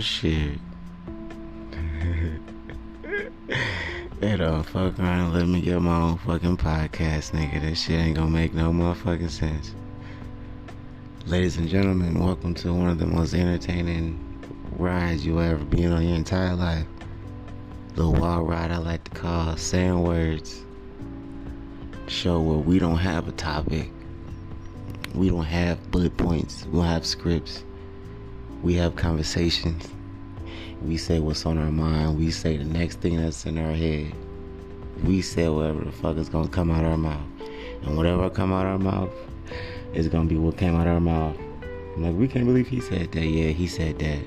Shit. They don't fuck around let me get my own fucking podcast, nigga. This shit ain't gonna make no motherfucking sense. Ladies and gentlemen, welcome to one of the most entertaining rides you'll ever be on your entire life. The wild ride I like to call Saying Words. Show where we don't have a topic. We don't have bullet points. We don't have scripts. We have conversations. We say what's on our mind. We say the next thing that's in our head. We say whatever the fuck is gonna come out of our mouth. And whatever come out of our mouth is gonna be what came out of our mouth. I'm like, we can't believe he said that. Yeah, he said that.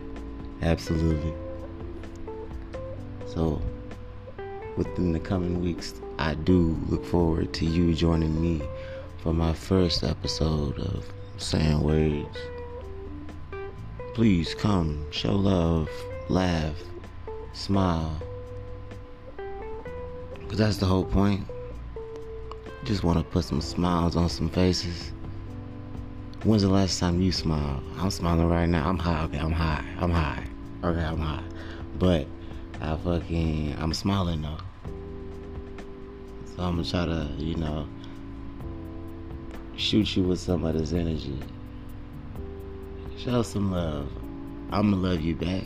Absolutely. So, within the coming weeks, I do look forward to you joining me for my first episode of Saying Words. Please come, show love, laugh, smile. Because that's the whole point. Just want to put some smiles on some faces. When's the last time you smiled? I'm smiling right now. I'm high. Okay, I'm high. I'm high. Okay, I'm high. But I fucking, I'm smiling though. So I'm gonna try to, you know, shoot you with some of this energy. Show some love. I'm gonna love you back.